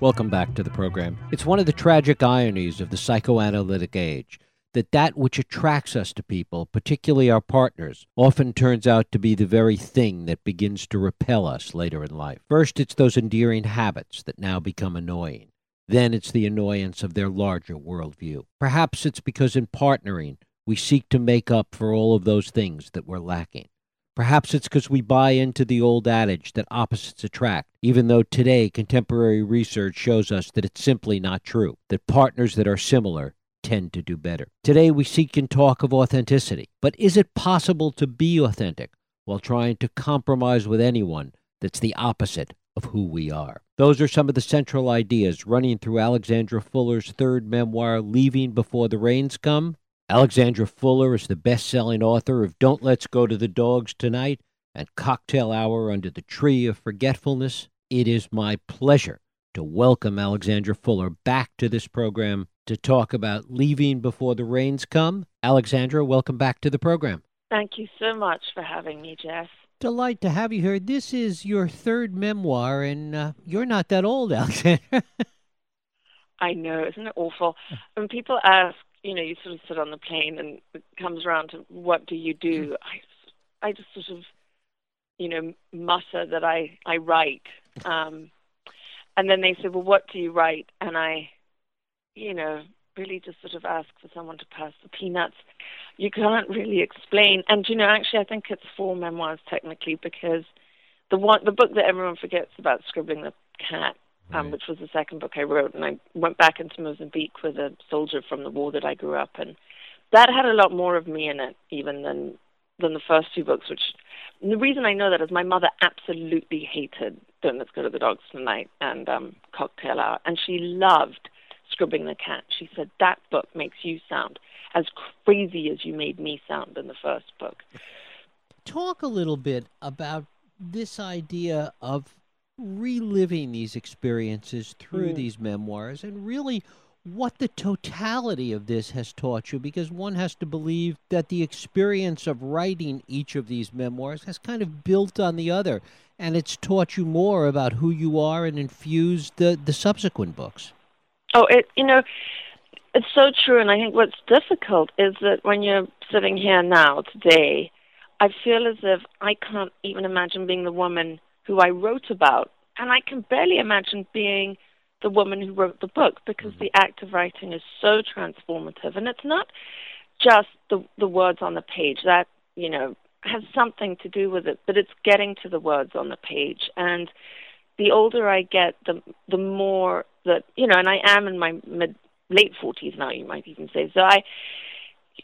Welcome back to the program. It's one of the tragic ironies of the psychoanalytic age that that which attracts us to people, particularly our partners, often turns out to be the very thing that begins to repel us later in life. First, it's those endearing habits that now become annoying. Then it's the annoyance of their larger worldview. Perhaps it's because in partnering, we seek to make up for all of those things that we're lacking. Perhaps it's because we buy into the old adage that opposites attract, even though today contemporary research shows us that it's simply not true, that partners that are similar tend to do better. Today we seek and talk of authenticity, but is it possible to be authentic while trying to compromise with anyone that's the opposite of who we are? Those are some of the central ideas running through Alexandra Fuller's third memoir, Leaving Before the Rains Come, Alexandra Fuller is the best selling author of Don't Let's Go to the Dogs Tonight and Cocktail Hour Under the Tree of Forgetfulness. It is my pleasure to welcome Alexandra Fuller back to this program to talk about leaving before the rains come. Alexandra, welcome back to the program. Thank you so much for having me, Jeff. Delight to have you here. This is your third memoir, and uh, you're not that old, Alexandra. I know, isn't it awful? When people ask you know, you sort of sit on the plane and it comes around to what do you do? I, I just sort of, you know, mutter that I, I write. Um, and then they say, well, what do you write? And I, you know, really just sort of ask for someone to pass the peanuts. You can't really explain. And, you know, actually, I think it's four memoirs technically because the one, the book that everyone forgets about Scribbling the Cat um, right. which was the second book I wrote. And I went back into Mozambique with a soldier from the war that I grew up in. That had a lot more of me in it, even than than the first two books. Which the reason I know that is my mother absolutely hated Don't Let's Go to the Dogs Tonight and um, Cocktail Hour, and she loved Scribbling the Cat. She said that book makes you sound as crazy as you made me sound in the first book. Talk a little bit about this idea of reliving these experiences through mm. these memoirs and really what the totality of this has taught you because one has to believe that the experience of writing each of these memoirs has kind of built on the other and it's taught you more about who you are and infused the, the subsequent books. Oh, it you know, it's so true and I think what's difficult is that when you're sitting here now today, I feel as if I can't even imagine being the woman who I wrote about. And I can barely imagine being the woman who wrote the book because mm-hmm. the act of writing is so transformative. And it's not just the, the words on the page that, you know, has something to do with it, but it's getting to the words on the page. And the older I get, the the more that you know, and I am in my mid late forties now, you might even say. So I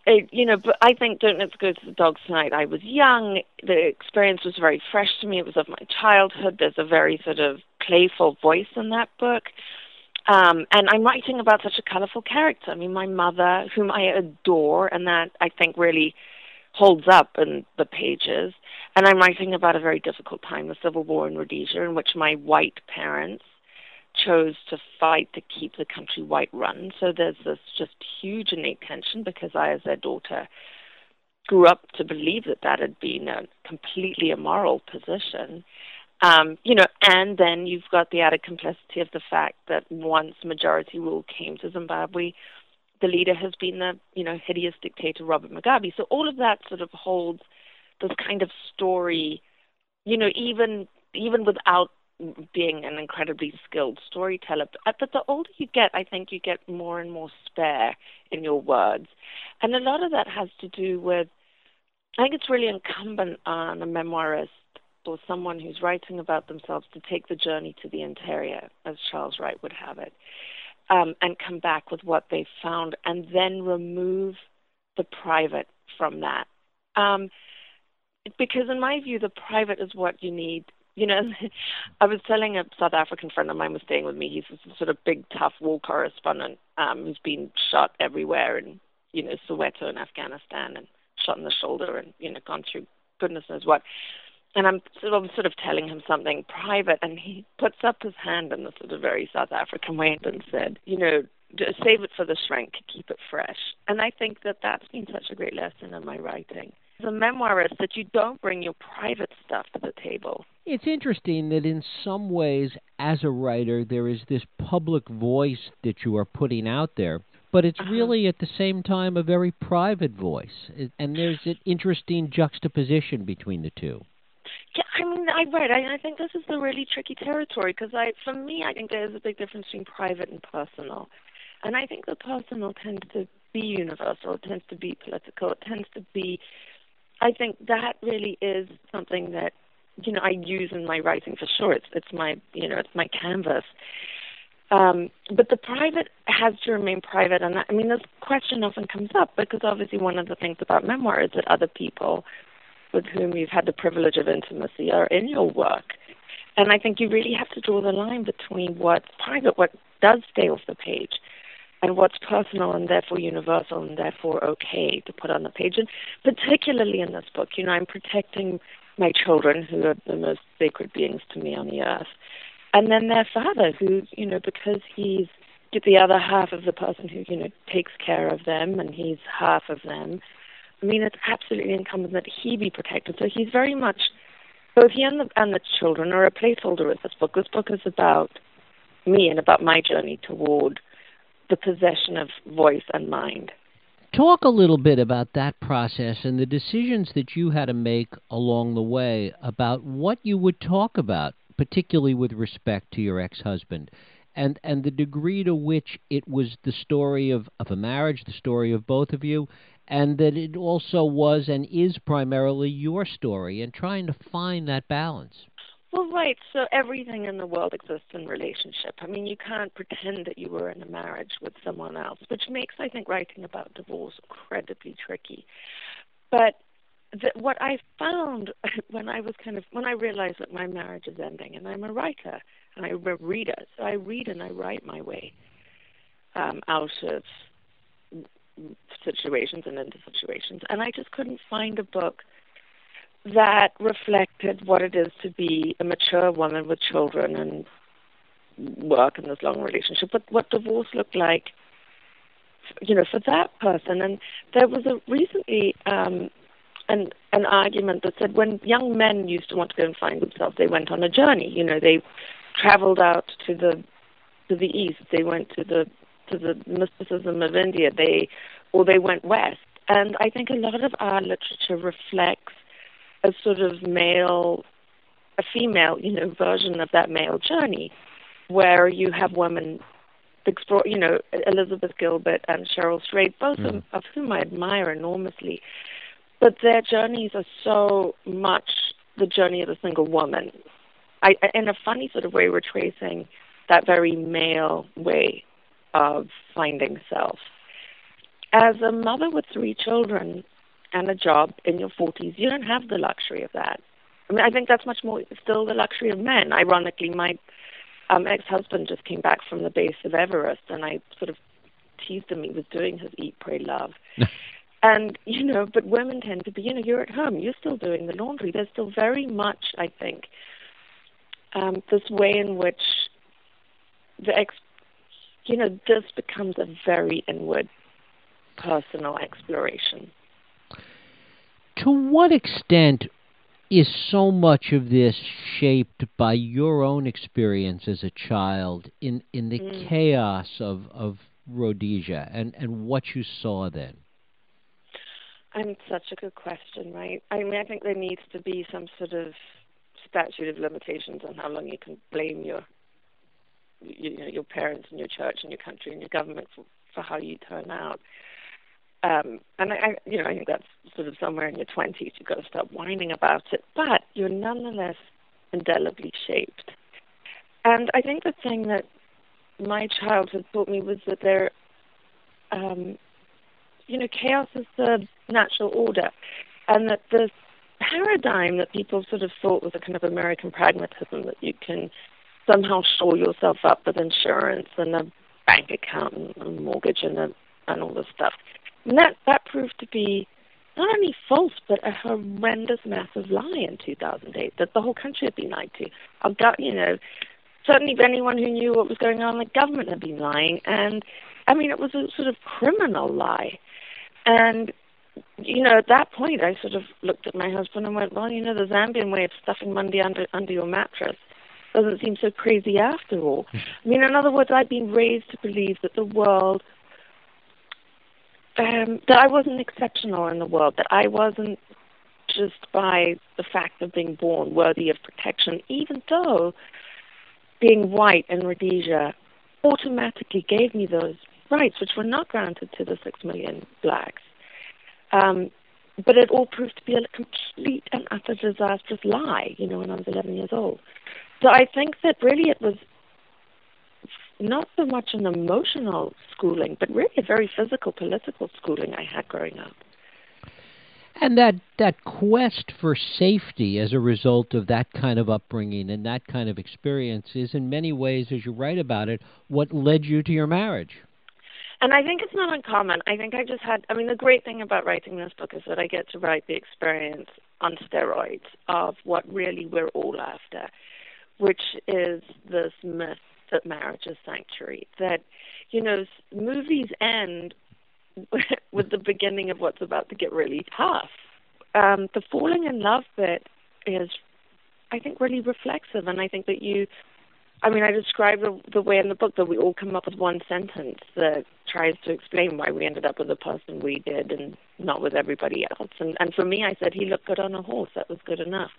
it, you know, but I think Don't Let's Go to the Dogs Tonight. I was young. The experience was very fresh to me. It was of my childhood. There's a very sort of playful voice in that book. Um, and I'm writing about such a colorful character. I mean, my mother, whom I adore, and that I think really holds up in the pages. And I'm writing about a very difficult time, the Civil War in Rhodesia, in which my white parents chose to fight to keep the country white run. So there's this just huge innate tension because I, as their daughter, grew up to believe that that had been a completely immoral position. Um, you know, and then you've got the added complexity of the fact that once majority rule came to Zimbabwe, the leader has been the, you know, hideous dictator Robert Mugabe. So all of that sort of holds this kind of story, you know, even even without being an incredibly skilled storyteller. But the older you get, I think you get more and more spare in your words. And a lot of that has to do with, I think it's really incumbent on a memoirist or someone who's writing about themselves to take the journey to the interior, as Charles Wright would have it, um, and come back with what they found and then remove the private from that. Um, because in my view, the private is what you need you know, I was telling a South African friend of mine was staying with me. He's a sort of big, tough war correspondent um, who's been shot everywhere in, you know, Soweto and Afghanistan and shot in the shoulder and, you know, gone through goodness knows what. And I'm sort of, sort of telling him something private, and he puts up his hand in a sort of very South African way and said, you know, save it for the shrink, keep it fresh. And I think that that's been such a great lesson in my writing as a memoirist that you don't bring your private stuff to the table. It's interesting that in some ways, as a writer, there is this public voice that you are putting out there, but it's uh-huh. really at the same time a very private voice. And there's an interesting juxtaposition between the two. Yeah, I mean, I right. I, I think this is the really tricky territory because I, for me, I think there's a big difference between private and personal, and I think the personal tends to be universal. It tends to be political. It tends to be. I think that really is something that you know I use in my writing for sure. It's it's my you know it's my canvas. Um, but the private has to remain private, and I mean this question often comes up because obviously one of the things about memoir is that other people with whom you've had the privilege of intimacy are in your work. And I think you really have to draw the line between what's private, what does stay off the page, and what's personal and therefore universal and therefore okay to put on the page. And particularly in this book, you know, I'm protecting my children, who are the most sacred beings to me on the earth, and then their father, who, you know, because he's the other half of the person who, you know, takes care of them and he's half of them I mean, it's absolutely incumbent that he be protected. So he's very much, both he and the, and the children are a placeholder with this book. This book is about me and about my journey toward the possession of voice and mind. Talk a little bit about that process and the decisions that you had to make along the way about what you would talk about, particularly with respect to your ex husband and and the degree to which it was the story of, of a marriage, the story of both of you, and that it also was and is primarily your story and trying to find that balance. Well, right. So everything in the world exists in relationship. I mean, you can't pretend that you were in a marriage with someone else, which makes, I think, writing about divorce incredibly tricky. But the, what I found when I was kind of when I realized that my marriage is ending, and I'm a writer and I'm a reader, so I read and I write my way um, out of situations and into situations. And I just couldn't find a book that reflected what it is to be a mature woman with children and work in this long relationship, but what divorce looked like, you know, for that person. And there was a recently um, an an argument that said when young men used to want to go and find themselves, they went on a journey. You know, they traveled out to the to the east. They went to the to the mysticism of India, they or they went west. And I think a lot of our literature reflects a sort of male, a female, you know, version of that male journey, where you have women explore, you know, Elizabeth Gilbert and Cheryl Strayed, both mm. of, of whom I admire enormously. But their journeys are so much the journey of a single woman. I, in a funny sort of way, we're tracing that very male way of finding self. As a mother with three children and a job in your 40s, you don't have the luxury of that. I mean, I think that's much more still the luxury of men. Ironically, my um, ex-husband just came back from the base of Everest, and I sort of teased him he was doing his Eat, Pray, Love. and, you know, but women tend to be, you know, you're at home, you're still doing the laundry. There's still very much, I think, um, this way in which the ex you know, this becomes a very inward personal exploration. To what extent is so much of this shaped by your own experience as a child in, in the mm. chaos of, of Rhodesia and, and what you saw then? I mean, such a good question, right? I mean, I think there needs to be some sort of statute of limitations on how long you can blame your you know your parents and your church and your country and your government for, for how you turn out. Um, and I, I, you know, I think that's sort of somewhere in your twenties. You've got to stop whining about it, but you're nonetheless indelibly shaped. And I think the thing that my childhood taught me was that there, um, you know, chaos is the natural order, and that the paradigm that people sort of thought was a kind of American pragmatism that you can somehow shore yourself up with insurance and a bank account and a mortgage and a, and all this stuff. And that that proved to be not only false but a horrendous, massive lie in 2008 that the whole country had been lied to. I've got you know certainly anyone who knew what was going on, the government had been lying, and I mean it was a sort of criminal lie. And you know, at that point, I sort of looked at my husband and went, well, you know, the Zambian way of stuffing money under under your mattress doesn't seem so crazy after all. Hmm. I mean, in other words, I'd been raised to believe that the world, um, that I wasn't exceptional in the world, that I wasn't just by the fact of being born worthy of protection, even though being white in Rhodesia automatically gave me those rights, which were not granted to the six million blacks. Um, but it all proved to be a complete and utter disastrous lie, you know, when I was 11 years old. So I think that really it was not so much an emotional schooling, but really a very physical, political schooling I had growing up. And that, that quest for safety as a result of that kind of upbringing and that kind of experience is, in many ways, as you write about it, what led you to your marriage. And I think it's not uncommon. I think I just had, I mean, the great thing about writing this book is that I get to write the experience on steroids of what really we're all after, which is this myth that marriage is sanctuary. That, you know, movies end with the beginning of what's about to get really tough. Um, the falling in love bit is, I think, really reflexive. And I think that you I mean, I describe the, the way in the book that we all come up with one sentence that tries to explain why we ended up with the person we did and not with everybody else. And, and for me, I said he looked good on a horse. That was good enough.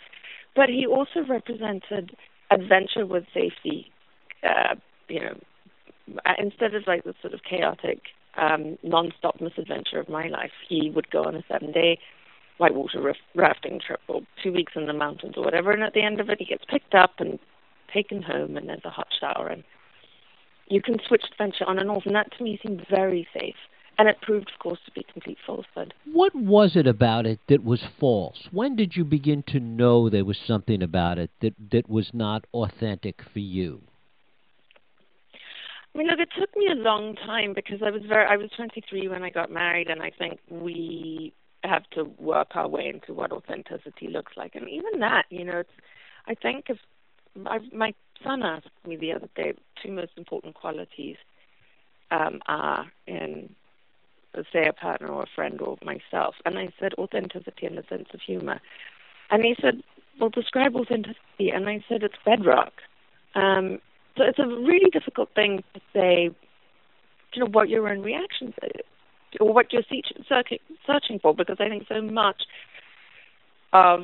But he also represented adventure with safety. Uh, you know, instead of like the sort of chaotic, um, non-stop misadventure of my life, he would go on a seven-day whitewater rafting trip or two weeks in the mountains or whatever. And at the end of it, he gets picked up and taken home and there's a hot shower and you can switch adventure on and off and that to me seemed very safe. And it proved of course to be complete falsehood. What was it about it that was false? When did you begin to know there was something about it that that was not authentic for you I mean, look, it took me a long time because I was very, I was 23 when I got married, and I think we have to work our way into what authenticity looks like. And even that, you know, it's, I think if I, my son asked me the other day two most important qualities um, are in, say, a partner or a friend or myself. And I said authenticity and a sense of humor. And he said, well, describe authenticity. And I said, it's bedrock. Um, so it's a really difficult thing to say, you know, what your own reactions or what you're searching for, because I think so much of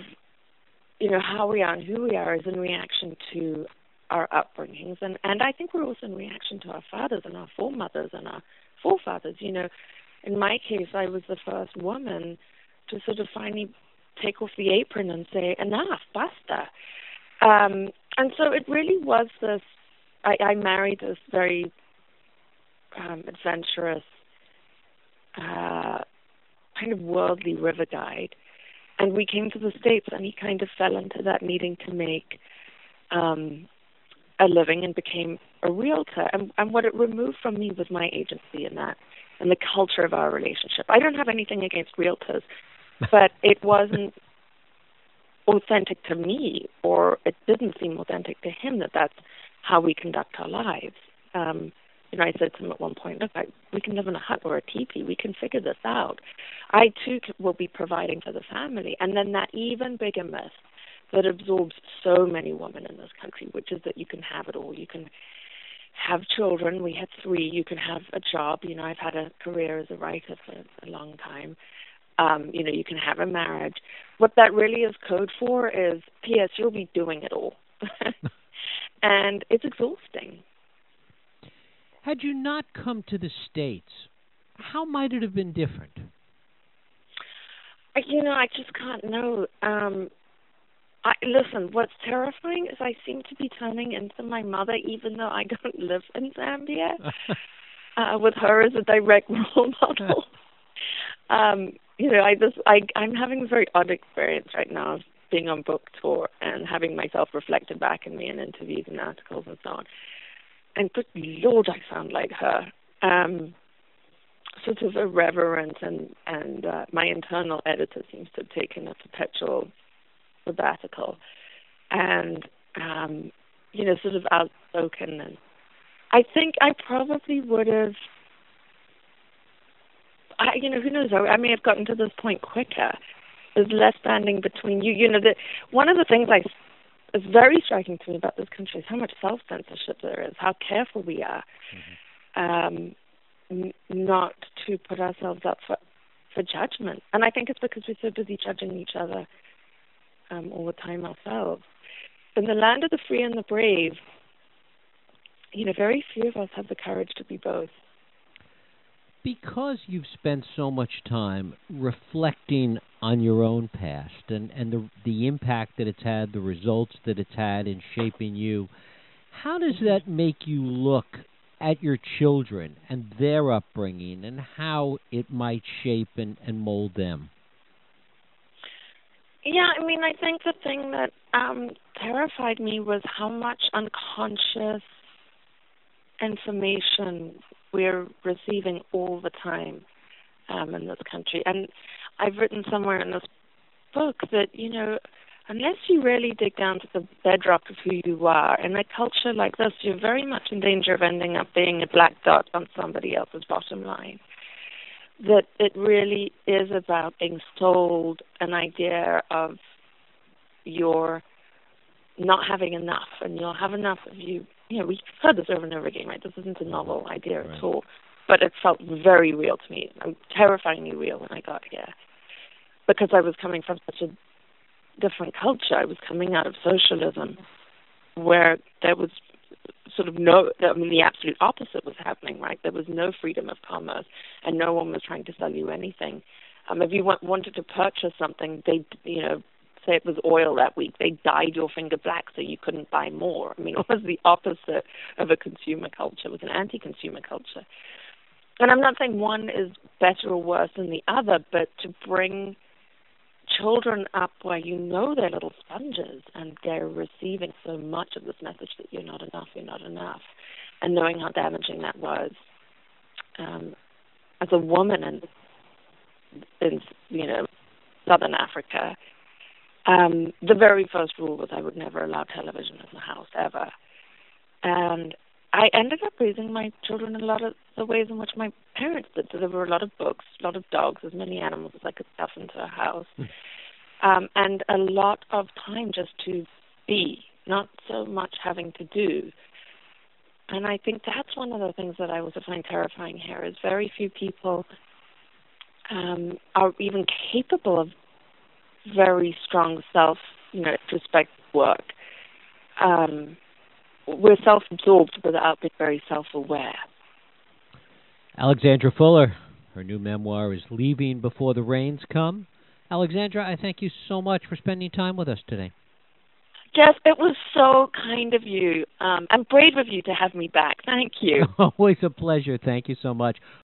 you know, how we are and who we are is in reaction to our upbringings. And, and I think we're also in reaction to our fathers and our foremothers and our forefathers. You know, in my case, I was the first woman to sort of finally take off the apron and say, enough, basta. Um, and so it really was this, I, I married this very um, adventurous, uh, kind of worldly river guide and we came to the states, and he kind of fell into that needing to make um, a living and became a realtor. And, and what it removed from me was my agency in that and the culture of our relationship. I don't have anything against realtors, but it wasn't authentic to me, or it didn't seem authentic to him that that's how we conduct our lives. Um, you know, I said to him at one point, look, I, we can live in a hut or a teepee. We can figure this out. I too will be providing for the family. And then that even bigger myth that absorbs so many women in this country, which is that you can have it all. You can have children. We had three. You can have a job. You know, I've had a career as a writer for a long time. Um, you know, you can have a marriage. What that really is code for is, P.S. You'll be doing it all, and it's exhausting. Had you not come to the States, how might it have been different? You know, I just can't know. Um, I, listen, what's terrifying is I seem to be turning into my mother, even though I don't live in Zambia, uh, with her as a direct role model. um, you know, I just I I'm having a very odd experience right now of being on book tour and having myself reflected back in me in interviews and articles and so on and good Lord, I sound like her. Um, sort of irreverent, and and uh, my internal editor seems to have taken a perpetual sabbatical, and um, you know, sort of outspoken. And I think I probably would have. I, you know, who knows? I, I may have gotten to this point quicker. There's less standing between you. You know, the, one of the things I is very striking to me about this country is how much self censorship there is, how careful we are mm-hmm. um, n- not to put ourselves up for for judgment. And I think it's because we're so busy judging each other um, all the time ourselves. In the land of the free and the brave, you know, very few of us have the courage to be both. Because you've spent so much time reflecting on your own past and, and the the impact that it's had, the results that it's had in shaping you, how does that make you look at your children and their upbringing and how it might shape and, and mold them? Yeah, I mean, I think the thing that um, terrified me was how much unconscious information we're receiving all the time um, in this country. And I've written somewhere in this book that, you know, unless you really dig down to the bedrock of who you are, in a culture like this, you're very much in danger of ending up being a black dot on somebody else's bottom line. That it really is about being sold an idea of your not having enough, and you'll have enough if you you know, we've heard this over and over again, right? This isn't a novel idea right. at all. But it felt very real to me, terrifyingly real when I got here. Because I was coming from such a different culture. I was coming out of socialism, where there was sort of no, I mean, the absolute opposite was happening, right? There was no freedom of commerce, and no one was trying to sell you anything. Um, if you want, wanted to purchase something, they, you know, say it was oil that week, they dyed your finger black so you couldn't buy more. I mean, it was the opposite of a consumer culture. It was an anti-consumer culture. And I'm not saying one is better or worse than the other, but to bring children up where you know they're little sponges and they're receiving so much of this message that you're not enough, you're not enough, and knowing how damaging that was. Um, as a woman in, in you know southern Africa, um, the very first rule was I would never allow television in the house ever. And I ended up raising my children a lot of the ways in which my parents did. So there were a lot of books, a lot of dogs, as many animals as I could stuff into a house, hmm. um, and a lot of time just to be, not so much having to do. And I think that's one of the things that I also find terrifying here is very few people um, are even capable of very strong self, you know, respect work. Um, we're self-absorbed without being very self-aware. Alexandra Fuller, her new memoir is Leaving Before the Rains Come. Alexandra, I thank you so much for spending time with us today. Jeff, it was so kind of you um, and brave of you to have me back. Thank you. Always a pleasure. Thank you so much.